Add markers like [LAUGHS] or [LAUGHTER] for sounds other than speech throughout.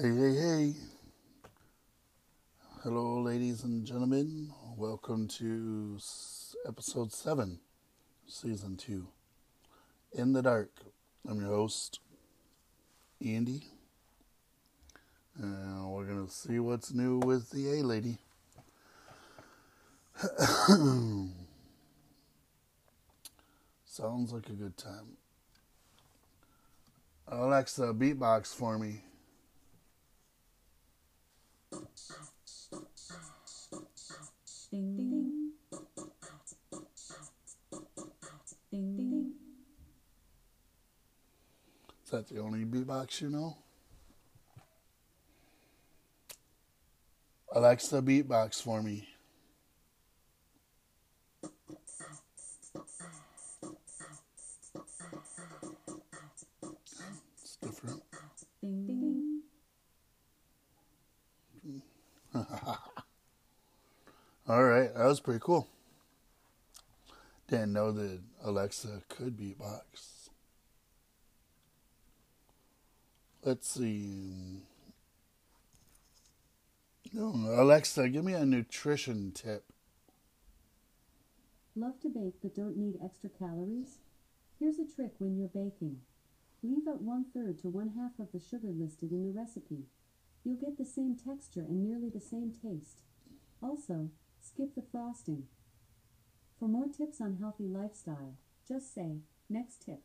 Hey, hey, hey. Hello, ladies and gentlemen. Welcome to episode 7, season 2. In the Dark. I'm your host, Andy. And we're going to see what's new with the A lady. [COUGHS] Sounds like a good time. Alexa, beatbox for me. Ding ding. Ding ding. Is that the only beatbox you know? Alexa, beatbox for me. All right, that was pretty cool. Didn't know that Alexa could beatbox. Let's see. No, Alexa, give me a nutrition tip. Love to bake but don't need extra calories? Here's a trick when you're baking. Leave out one third to one half of the sugar listed in the recipe. You'll get the same texture and nearly the same taste. Also, skip the frosting. For more tips on healthy lifestyle, just say, next tip.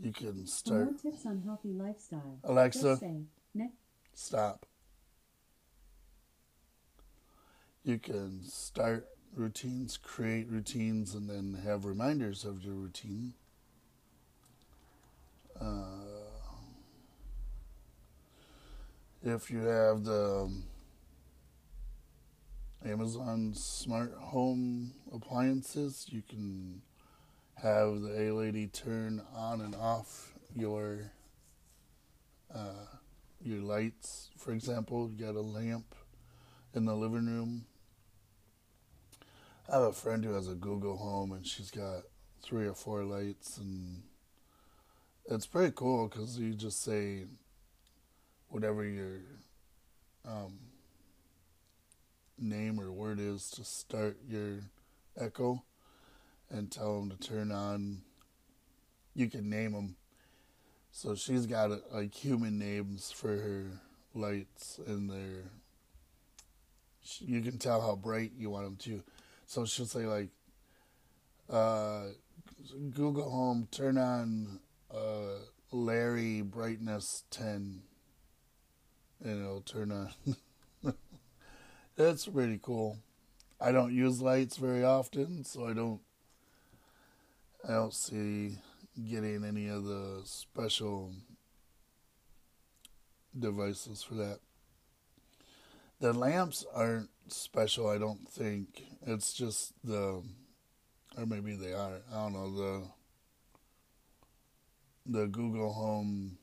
You can start. For more tips on healthy lifestyle, Alexa. just say, next. Stop. You can start routines, create routines, and then have reminders of your routine. Uh, if you have the um, Amazon smart home appliances, you can have the A lady turn on and off your uh, your lights. For example, you got a lamp in the living room. I have a friend who has a Google Home, and she's got three or four lights, and it's pretty cool because you just say whatever your um, name or word is to start your Echo, and tell them to turn on. You can name them. So she's got like human names for her lights, and they're. You can tell how bright you want them to. So she'll say like, uh, Google Home, turn on uh, Larry brightness ten, and it'll turn on. [LAUGHS] That's pretty cool. I don't use lights very often, so I don't. I don't see getting any of the special devices for that. The lamps aren't special, I don't think. It's just the, or maybe they are. I don't know the. The Google Home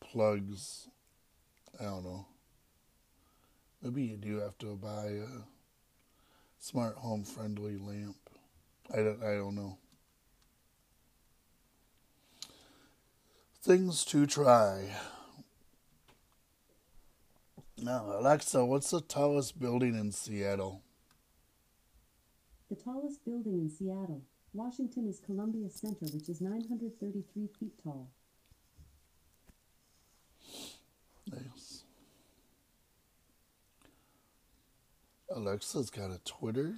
plugs. I don't know. Maybe you do have to buy a smart home friendly lamp. I don't. I don't know. Things to try. Now, Alexa, what's the tallest building in Seattle? The tallest building in Seattle, Washington is Columbia Center, which is 933 feet tall. Nice. Alexa's got a Twitter.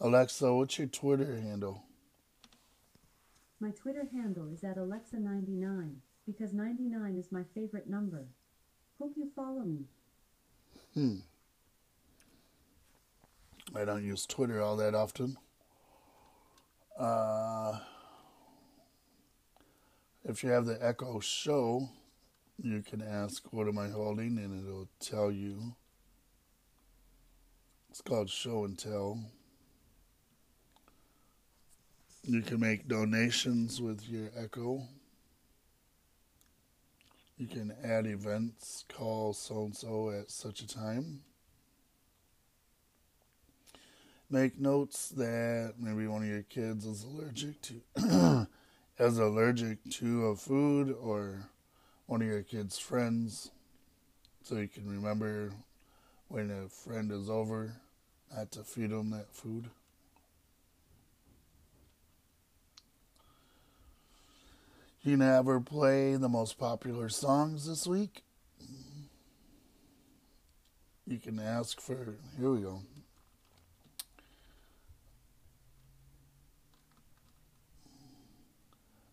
Alexa, what's your Twitter handle? My Twitter handle is at Alexa99 because 99 is my favorite number. Hope you follow me. Hmm. I don't use Twitter all that often. Uh, if you have the Echo Show, you can ask, What am I holding? and it'll tell you. It's called Show and Tell. You can make donations with your Echo. You can add events, call so and so at such a time. make notes that maybe one of your kids is allergic to [COUGHS] is allergic to a food or one of your kids' friends so you can remember when a friend is over not to feed them that food. You can have her play the most popular songs this week. You can ask for, here we go.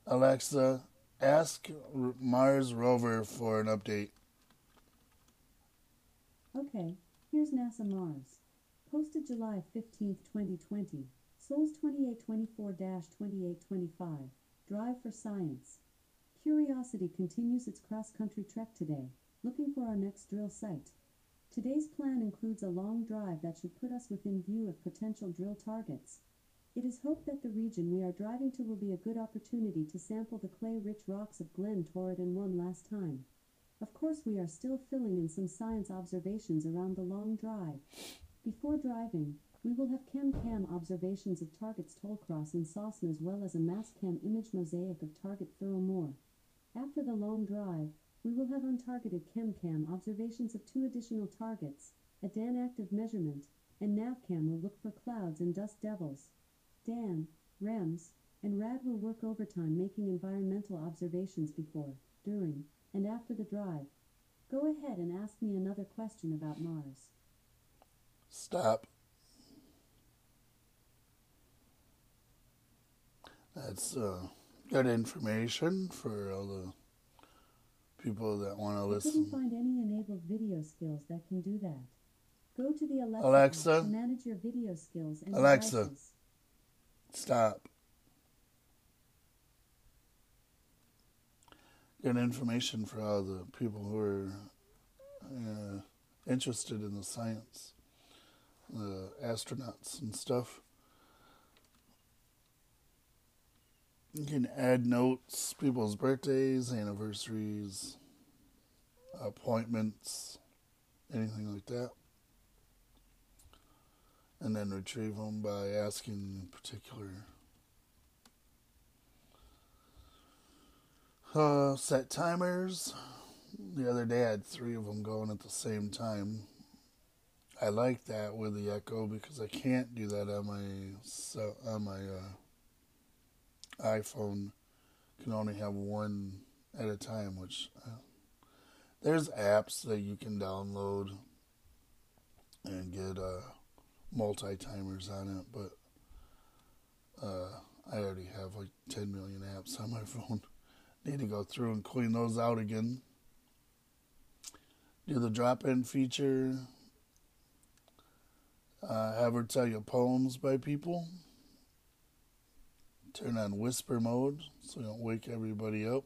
Alexa, ask Mars rover for an update. Okay, here's NASA Mars. Posted July 15, 2020. Sols 2824-2825. Drive for Science. Curiosity continues its cross-country trek today, looking for our next drill site. Today's plan includes a long drive that should put us within view of potential drill targets. It is hoped that the region we are driving to will be a good opportunity to sample the clay-rich rocks of Glen Torridon one last time. Of course, we are still filling in some science observations around the long drive. Before driving, we will have ChemCam observations of targets Tollcross and Sosna as well as a Mastcam image mosaic of target Thurl After the long drive, we will have untargeted ChemCam observations of two additional targets, a DAN active measurement, and NavCam will look for clouds and dust devils. Dan, REMS, and Rad will work overtime making environmental observations before, during, and after the drive. Go ahead and ask me another question about Mars. Stop. That's uh, good information for all the people that want to listen. Couldn't find any enabled video skills that can do that. Go to the Alexa, Alexa to manage your video skills and Alexa. devices. Stop. Good information for all the people who are uh, interested in the science, the astronauts and stuff. You can add notes, people's birthdays, anniversaries, appointments, anything like that and then retrieve them by asking in particular uh, set timers. The other day I had three of them going at the same time. I like that with the Echo because I can't do that on my so on my uh, iPhone. Can only have one at a time, which uh, there's apps that you can download and get. Uh, multi timers on it, but uh, I already have like 10 million apps on my [LAUGHS] phone. Need to go through and clean those out again. Do the drop in feature. Uh, have her tell you poems by people. Turn on whisper mode so you don't wake everybody up.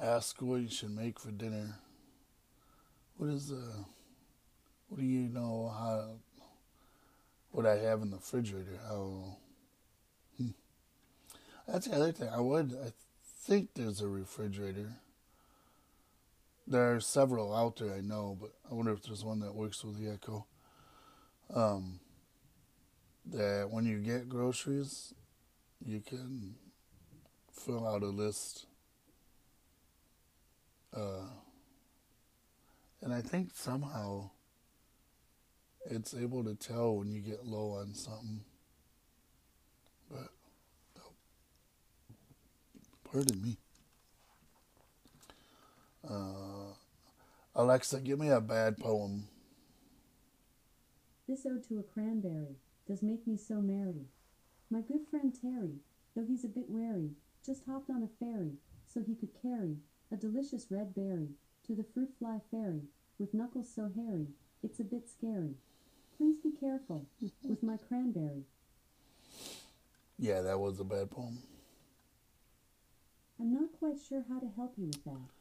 Ask what you should make for dinner. What is the. Uh, what do you know how what I have in the refrigerator? How hmm. that's the other thing. I would I think there's a refrigerator. There are several out there I know, but I wonder if there's one that works with the Echo. Um, that when you get groceries, you can fill out a list. Uh, and I think somehow it's able to tell when you get low on something. But, oh, pardon me. Alexa, give me a bad poem. This ode to a cranberry does make me so merry. My good friend Terry, though he's a bit wary, just hopped on a ferry so he could carry a delicious red berry to the fruit fly fairy with knuckles so hairy, it's a bit scary. Please be careful with my cranberry. Yeah, that was a bad poem. I'm not quite sure how to help you with that.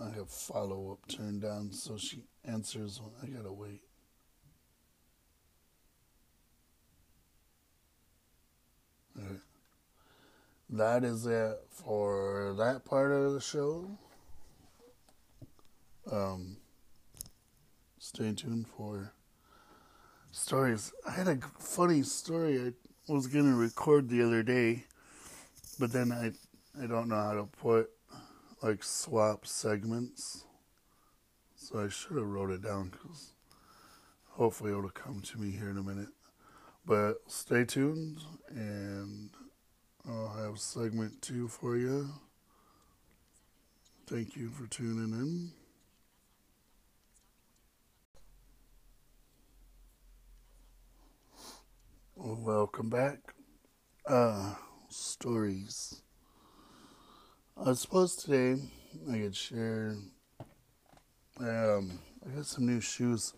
I have follow up turned down so she answers when I gotta wait. That is it for that part of the show. Um, stay tuned for stories. I had a funny story I was to record the other day, but then I I don't know how to put like swap segments. So I should have wrote it down cuz hopefully it'll come to me here in a minute. But stay tuned and I'll have segment 2 for you. Thank you for tuning in. Welcome back. Uh, stories. I suppose today I could share. Um, I got some new shoes.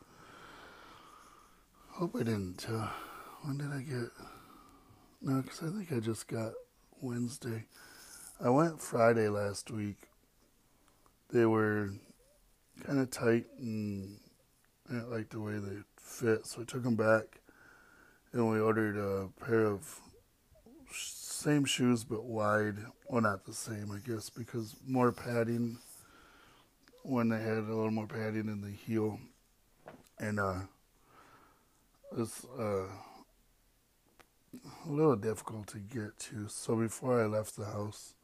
Hope I didn't. Uh, when did I get? No, because I think I just got Wednesday. I went Friday last week. They were kind of tight and I didn't like the way they fit, so I took them back and we ordered a pair of same shoes but wide. Well, not the same, I guess, because more padding when they had a little more padding in the heel, and uh, it's uh, a little difficult to get to. So before I left the house,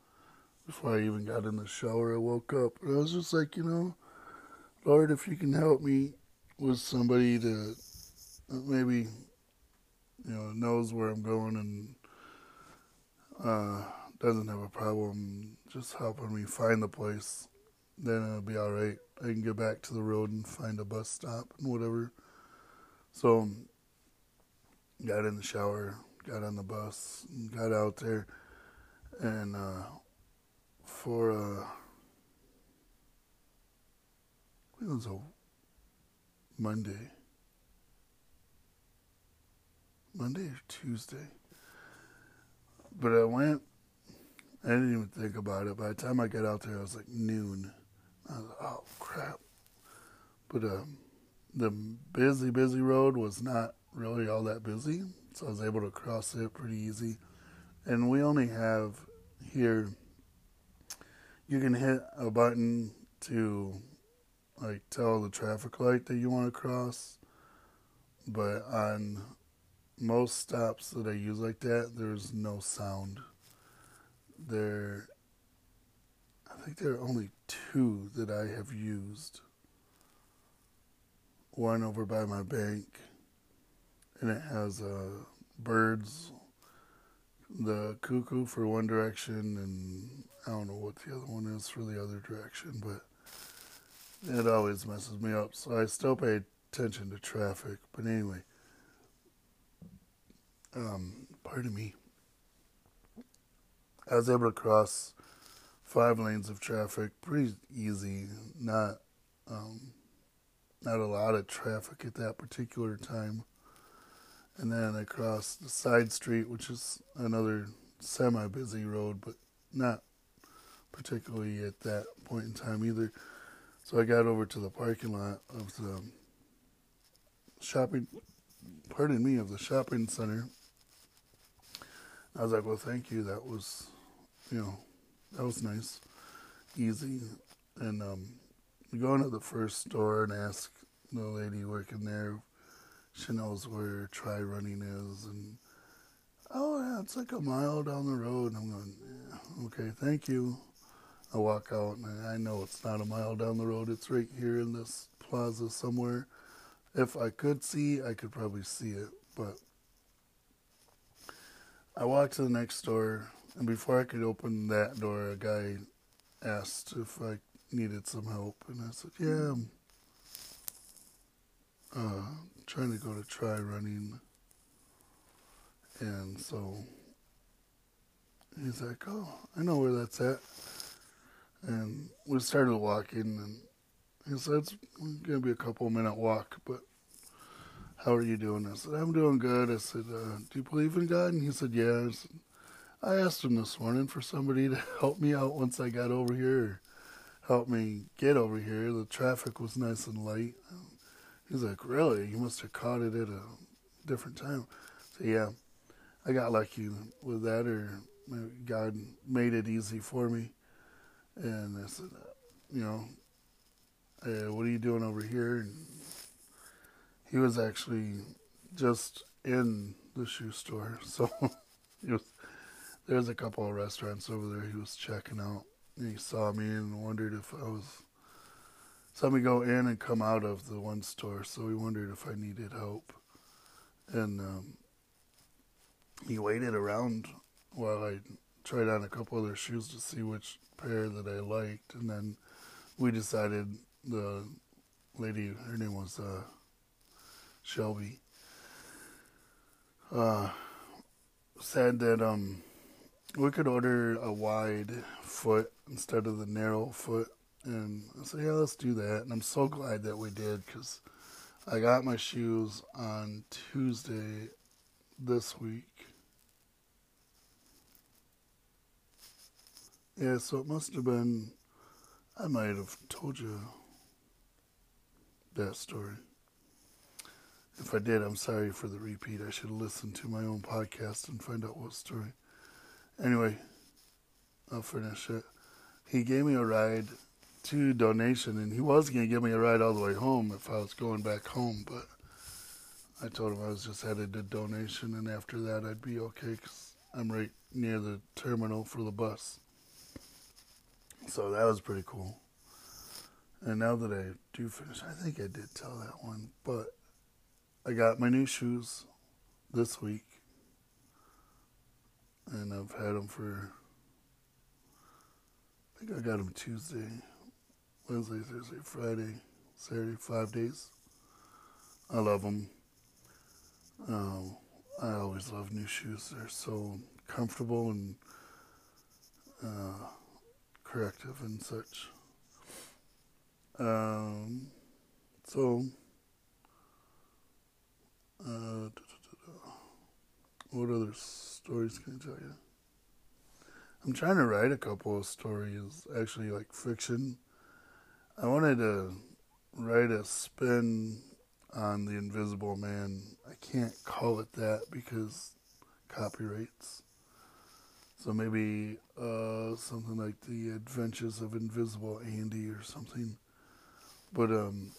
before I even got in the shower, I woke up and I was just like, you know, Lord, if you can help me with somebody to maybe you know, knows where I'm going and uh, doesn't have a problem just helping me find the place, then it'll be all right. I can get back to the road and find a bus stop and whatever. So, got in the shower, got on the bus, got out there, and uh, for uh, it was a Monday. Monday or Tuesday. But I went, I didn't even think about it. By the time I got out there, I was like noon. I was like, oh crap. But um, the busy, busy road was not really all that busy. So I was able to cross it pretty easy. And we only have here, you can hit a button to like tell the traffic light that you want to cross. But on most stops that I use like that, there's no sound. There, I think there are only two that I have used. One over by my bank, and it has uh, birds, the cuckoo for one direction, and I don't know what the other one is for the other direction, but it always messes me up. So I still pay attention to traffic. But anyway um, pardon me, I was able to cross five lanes of traffic pretty easy. Not um, not a lot of traffic at that particular time. And then I crossed the side street, which is another semi-busy road, but not particularly at that point in time either. So I got over to the parking lot of the shopping, pardon me, of the shopping center I was like, well, thank you. That was, you know, that was nice, easy. And um, we go into the first store and ask the lady working there. She knows where Try Running is, and oh yeah, it's like a mile down the road. And I'm going, yeah, okay, thank you. I walk out and I know it's not a mile down the road. It's right here in this plaza somewhere. If I could see, I could probably see it, but I walked to the next door, and before I could open that door, a guy asked if I needed some help, and I said, "Yeah, I'm uh, trying to go to try running." And so he's like, "Oh, I know where that's at." And we started walking, and he said, "It's gonna be a couple minute walk, but how are you doing? I said, I'm doing good. I said, uh, do you believe in God? And he said, yeah. I, I asked him this morning for somebody to [LAUGHS] help me out once I got over here, help me get over here. The traffic was nice and light. He's like, really? You must have caught it at a different time. So yeah, I got lucky with that, or God made it easy for me. And I said, you know, hey, what are you doing over here? And he was actually just in the shoe store. [LAUGHS] So was there's a couple of restaurants over there he was checking out. He saw me and wondered if I was saw me go in and come out of the one store, so he wondered if I needed help. And um, he waited around while I tried on a couple other shoes to see which pair that I liked, and then we decided the lady, her name was uh, Shelby, uh, said that um, we could order a wide foot instead of the narrow foot. And I said, yeah, let's do that. And I'm so glad that we did because I got my shoes on Tuesday this week. Yeah, so it must have been, I might have told you that story. If I did, I'm sorry for the repeat. I should have listened to my own podcast and find out what story. Anyway, I'll finish it. He gave me a ride to donation, and he was going to give me a ride all the way home if I was going back home, but I told him I was just headed to donation, and after that I'd be okay because I'm right near the terminal for the bus. So that was pretty cool. And now that I do finish, I think I did tell that one, but I got my new shoes this week, and I've had them for. I think I got them Tuesday, Wednesday, Thursday, Friday, Saturday, five days. I love them. Um, I always love new shoes. They're so comfortable and uh, corrective and such. Um, so, uh, what other stories can I tell you? I'm trying to write a couple of stories, actually, like fiction. I wanted to write a spin on The Invisible Man. I can't call it that because copyrights. So maybe uh, something like The Adventures of Invisible Andy or something. But um,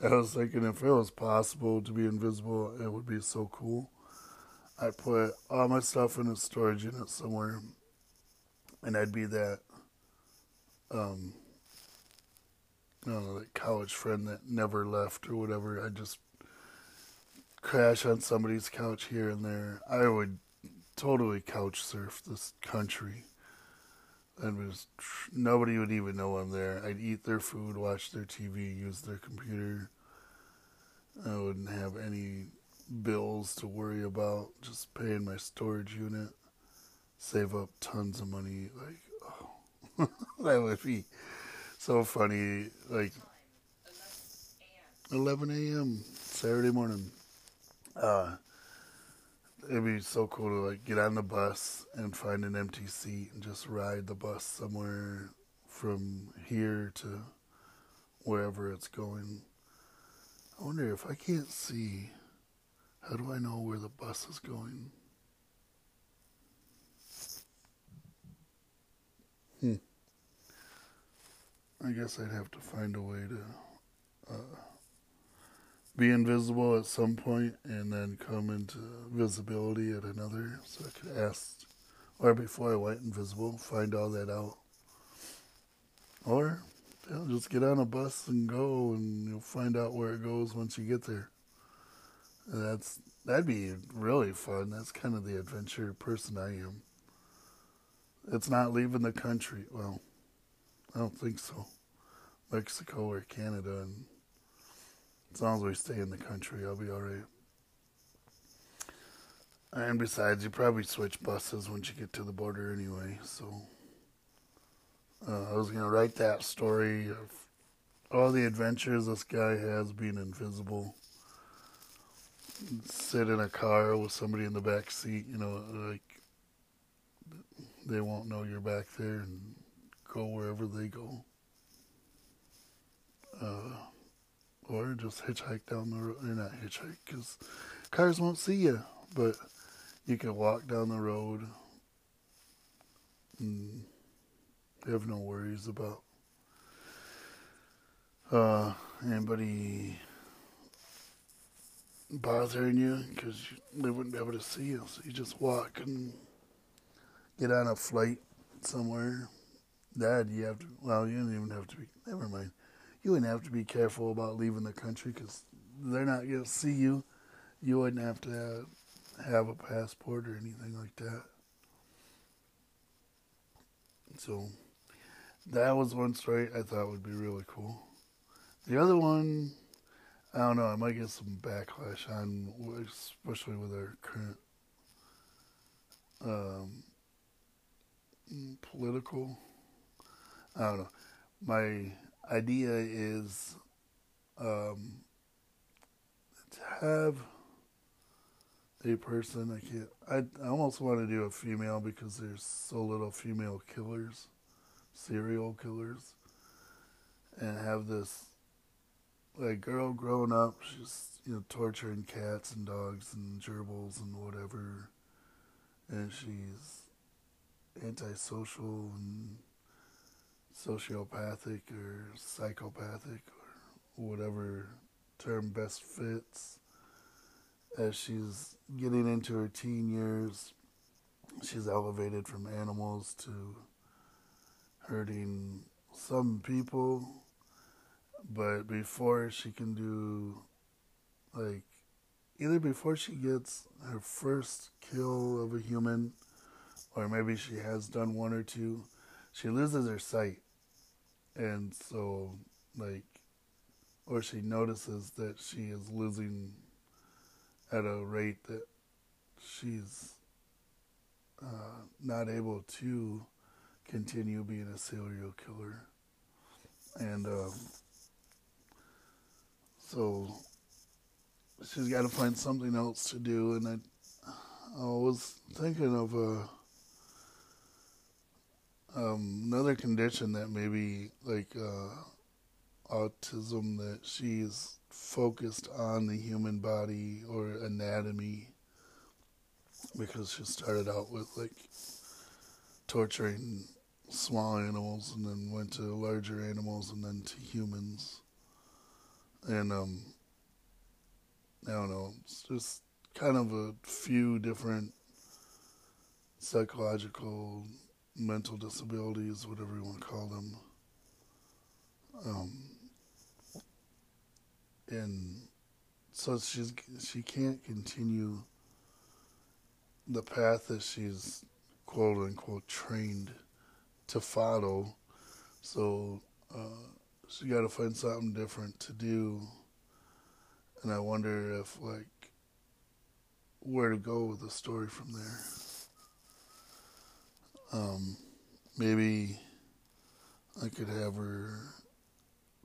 I was thinking if it was possible to be invisible, it would be so cool. I put all my stuff in a storage unit somewhere, and I'd be that, um, don't know, that college friend that never left or whatever. I'd just crash on somebody's couch here and there. I would totally couch surf this country. And was nobody would even know I'm there. I'd eat their food, watch their TV, use their computer. I wouldn't have any bills to worry about. Just paying my storage unit, save up tons of money. Like, oh, [LAUGHS] that would be so funny. Like, 11 a.m. Saturday morning. Uh, it'd be so cool to like get on the bus and find an empty seat and just ride the bus somewhere from here to wherever it's going. I wonder if I can't see, how do I know where the bus is going? Hmm. I guess I'd have to find a way to uh, be invisible at some point and then come into visibility at another so I could ask, or before I went invisible, find all that out. Or just get on a bus and go, and you'll find out where it goes once you get there. And that's that'd be really fun. That's kind of the adventure person I am. It's not leaving the country. Well, I don't think so. Mexico or Canada, and as long as we stay in the country, I'll be all right. And besides, you probably switch buses once you get to the border anyway. So uh, I was gonna write that story of all the adventures this guy has being invisible. Sit in a car with somebody in the back seat, you know, like they won't know you're back there, and go wherever they go. Uh, or just hitchhike down the road. Or not hitchhike, because cars won't see you, but you can walk down the road and have no worries about uh, anybody bothering you because they wouldn't be able to see you. So you just walk and get on a flight somewhere. Dad, you have to. Well, you don't even have to be. Never mind. You wouldn't have to be careful about leaving the country because they're not going to see you. You wouldn't have to have, a passport or anything like that. So that was one story I thought would be really cool. The other one, I don't know. I might get some backlash on, especially with our current um, political. I don't know. My idea is um, to have a person. I can't. I, I almost want to do a female because there's so little female killers, serial killers, and have this like girl growing up. She's you know torturing cats and dogs and gerbils and whatever, and she's antisocial and sociopathic or psychopathic or whatever term best fits as she's getting into her teen years, she's elevated from animals to hurting some people. But before she can do, like, either before she gets her first kill of a human, or maybe she has done one or two, she loses her sight. And so, like, or she notices that she is losing at a rate that she's uh, not able to continue being a serial killer. And um, so she's got to find something else to do. And I, I was thinking of a, um, another condition that maybe like uh, autism that she's focused on the human body or anatomy because she started out with like torturing small animals and then went to larger animals and then to humans. And um I don't know, it's just kind of a few different psychological mental disabilities, whatever you want to call them. Um and so she's she can't continue the path that she's quote unquote trained to follow. So uh, she got to find something different to do, and I wonder if like where to go with the story from there. Um, maybe I could have her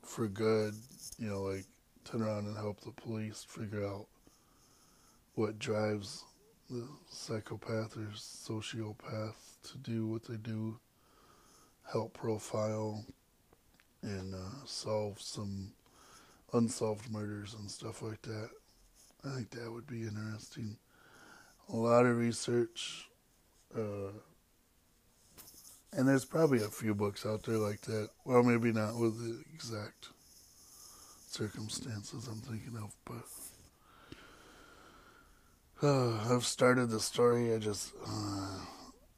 for good, you know, like turn around and help the police figure out what drives the psychopath or sociopath to do what they do, help profile and uh, solve some unsolved murders and stuff like that. I think that would be interesting. A lot of research, uh, and there's probably a few books out there like that. Well, maybe not with the exact circumstances I'm thinking of, but uh, I've started the story. I just uh,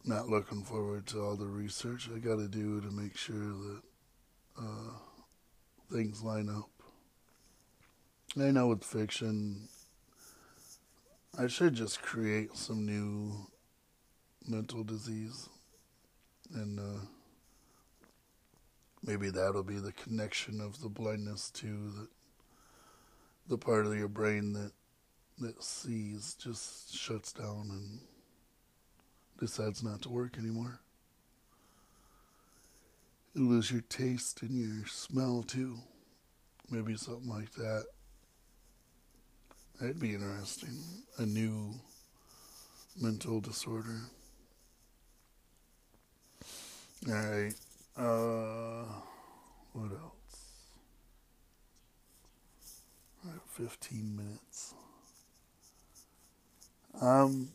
not looking forward to all the research I got to do to make sure that uh, things line up. I know with fiction, I should just create some new mental disease and uh, maybe that'll be the connection of the blindness to the the part of your brain that that sees just shuts down and decides not to work anymore. You lose your taste and your smell too. Maybe something like that. That'd be interesting. A new mental disorder. All right. Uh, what else? All right, 15 minutes. Um,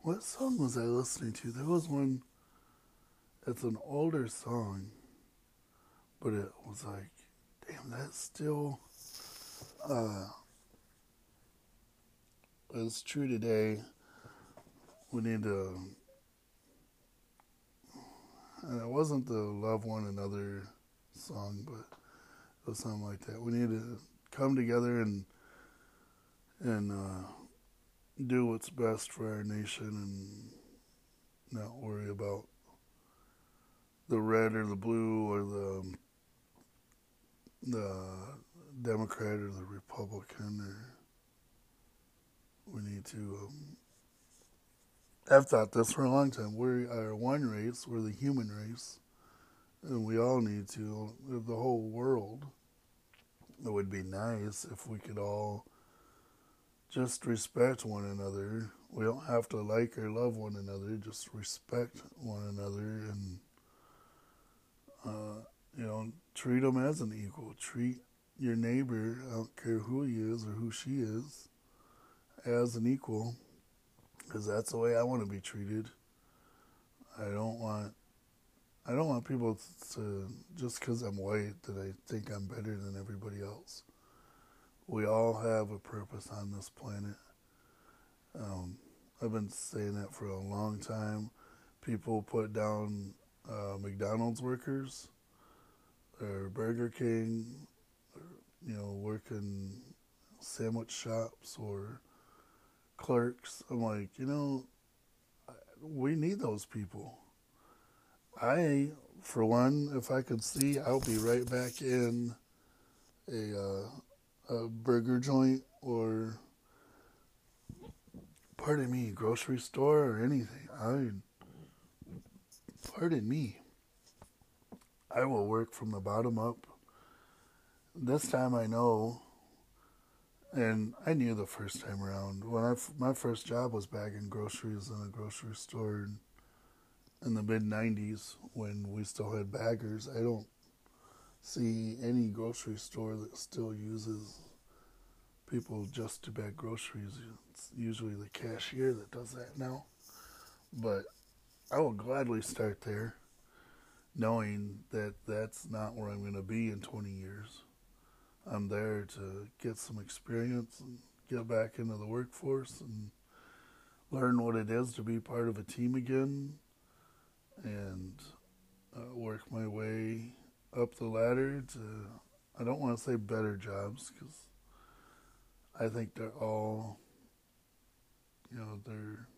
what song was I listening to? There was one, it's an older song, but it was like, damn, that's still uh, is true today. We need to. And it wasn't the love one another song, but it was something like that. We need to come together and and uh, do what's best for our nation and not worry about the red or the blue or the the Democrat or the Republican or we need to um, I've thought this for a long time. We are one race, we're the human race, and we all need to the whole world. It would be nice if we could all just respect one another. We don't have to like or love one another, just respect one another and uh, you know, treat them as an equal. Treat your neighbor, I don't care who he is or who she is, as an equal, because that's the way I want to be treated. I don't want, I don't want people to just because I'm white that I think I'm better than everybody else. We all have a purpose on this planet. Um, I've been saying that for a long time. People put down uh, McDonald's workers or Burger King, or, you know, working sandwich shops or clerks. I'm like, you know, we need those people. I, for one, if I could see, I'll be right back in a, uh, a burger joint or, pardon me, grocery store or anything. I, pardon me. I will work from the bottom up. This time I know, and I knew the first time around. When I my first job was bagging groceries in a grocery store in, in the mid '90s when we still had baggers. I don't see any grocery store that still uses people just to bag groceries. It's usually the cashier that does that now. But I will gladly start there knowing that that's not where I'm going to be in 20 years. I'm there to get some experience and get back into the workforce and learn what it is to be part of a team again and uh, work my way up the ladder to, I don't want to say better jobs because I think they're all, you know, they're,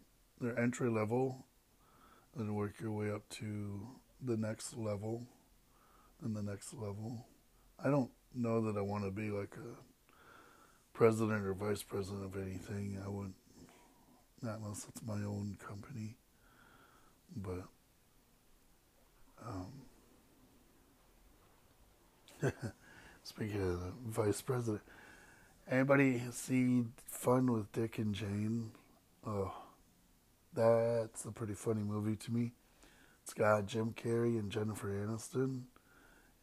they're entry level and work your way up to the next level and the next level. I don't know that I want to be like a president or vice president of anything. I wouldn't, not unless it's my own company. But, um, [LAUGHS] speaking of the vice president, anybody see Fun with Dick and Jane? Oh, that's a pretty funny movie to me. It's got Jim Carrey and Jennifer Aniston.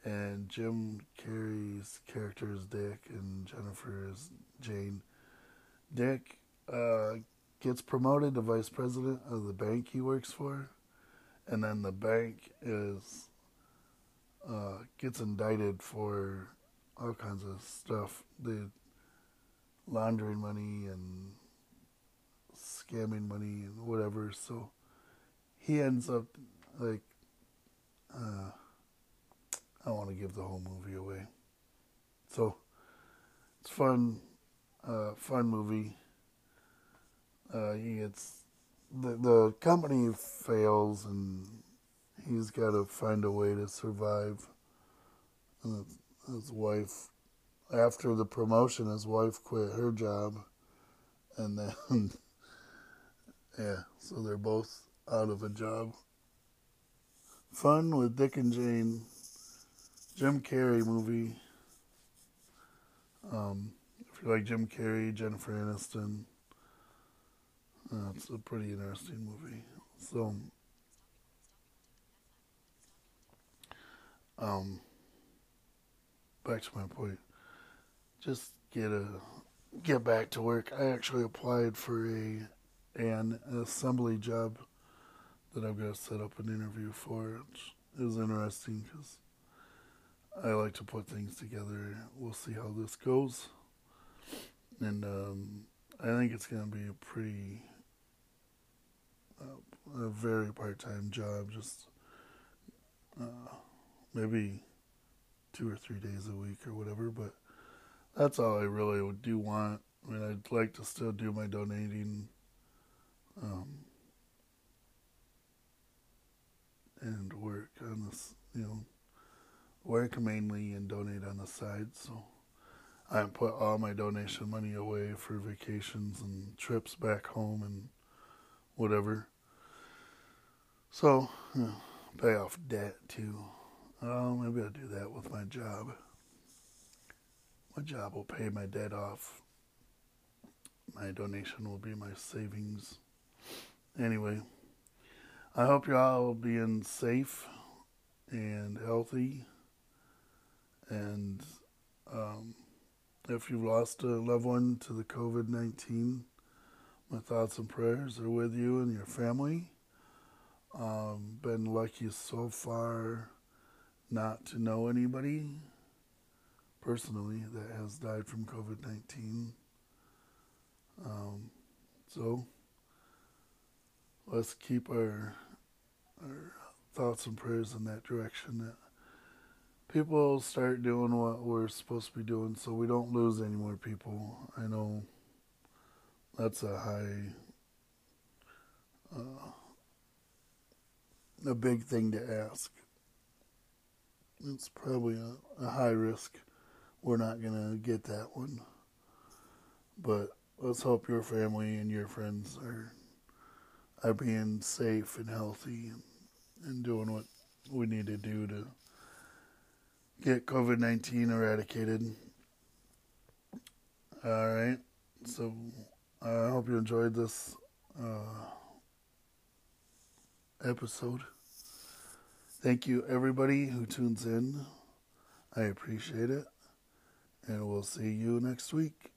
And Jim Carrey's character is Dick, and Jennifer is Jane. Dick uh, gets promoted to vice president of the bank he works for, and then the bank is uh, gets indicted for all kinds of stuff. The laundering money and scamming money and whatever. So he ends up like uh, I don't want to give the whole movie away. So it's fun, uh, fun movie. Uh, the the company fails and he's got to find a way to survive. And his wife, after the promotion, his wife quit her job, and then [LAUGHS] yeah, so they're both out of a job. Fun with Dick and Jane, Jim Carrey movie. Um, if you like Jim Carrey, Jennifer Aniston, uh, it's a pretty interesting movie. So, um, back to my point. Just get a get back to work. I actually applied for a an assembly job that I've got to set up an interview for. It was interesting because I like to put things together. We'll see how this goes. And um, I think it's going to be a pretty, uh, a very part time job, just uh, maybe two or three days a week or whatever. But that's all I really do want. I mean, I'd like to still do my donating. Um, and work on this, you know, work mainly and donate on the side. So I put all my donation money away for vacations and trips back home and whatever. So, you know, pay off debt too. Oh, maybe I'll do that with my job. My job will pay my debt off. My donation will be my savings. Anyway, I hope y'all are all being safe and healthy. And um, if you've lost a loved one to the COVID 19, my thoughts and prayers are with you and your family. Um, been lucky so far not to know anybody personally that has died from COVID 19. Um, so let's keep our, our thoughts and prayers in that direction that people start doing what we're supposed to be doing so we don't lose any more people. I know that's a high, uh, a big thing to ask. It's probably a, a high risk. We're not going to get that one. But let's hope your family and your friends are are being safe and healthy and, and doing what we need to do to get COVID 19 eradicated. All right. So I hope you enjoyed this uh, episode. Thank you, everybody who tunes in. I appreciate it. And we'll see you next week.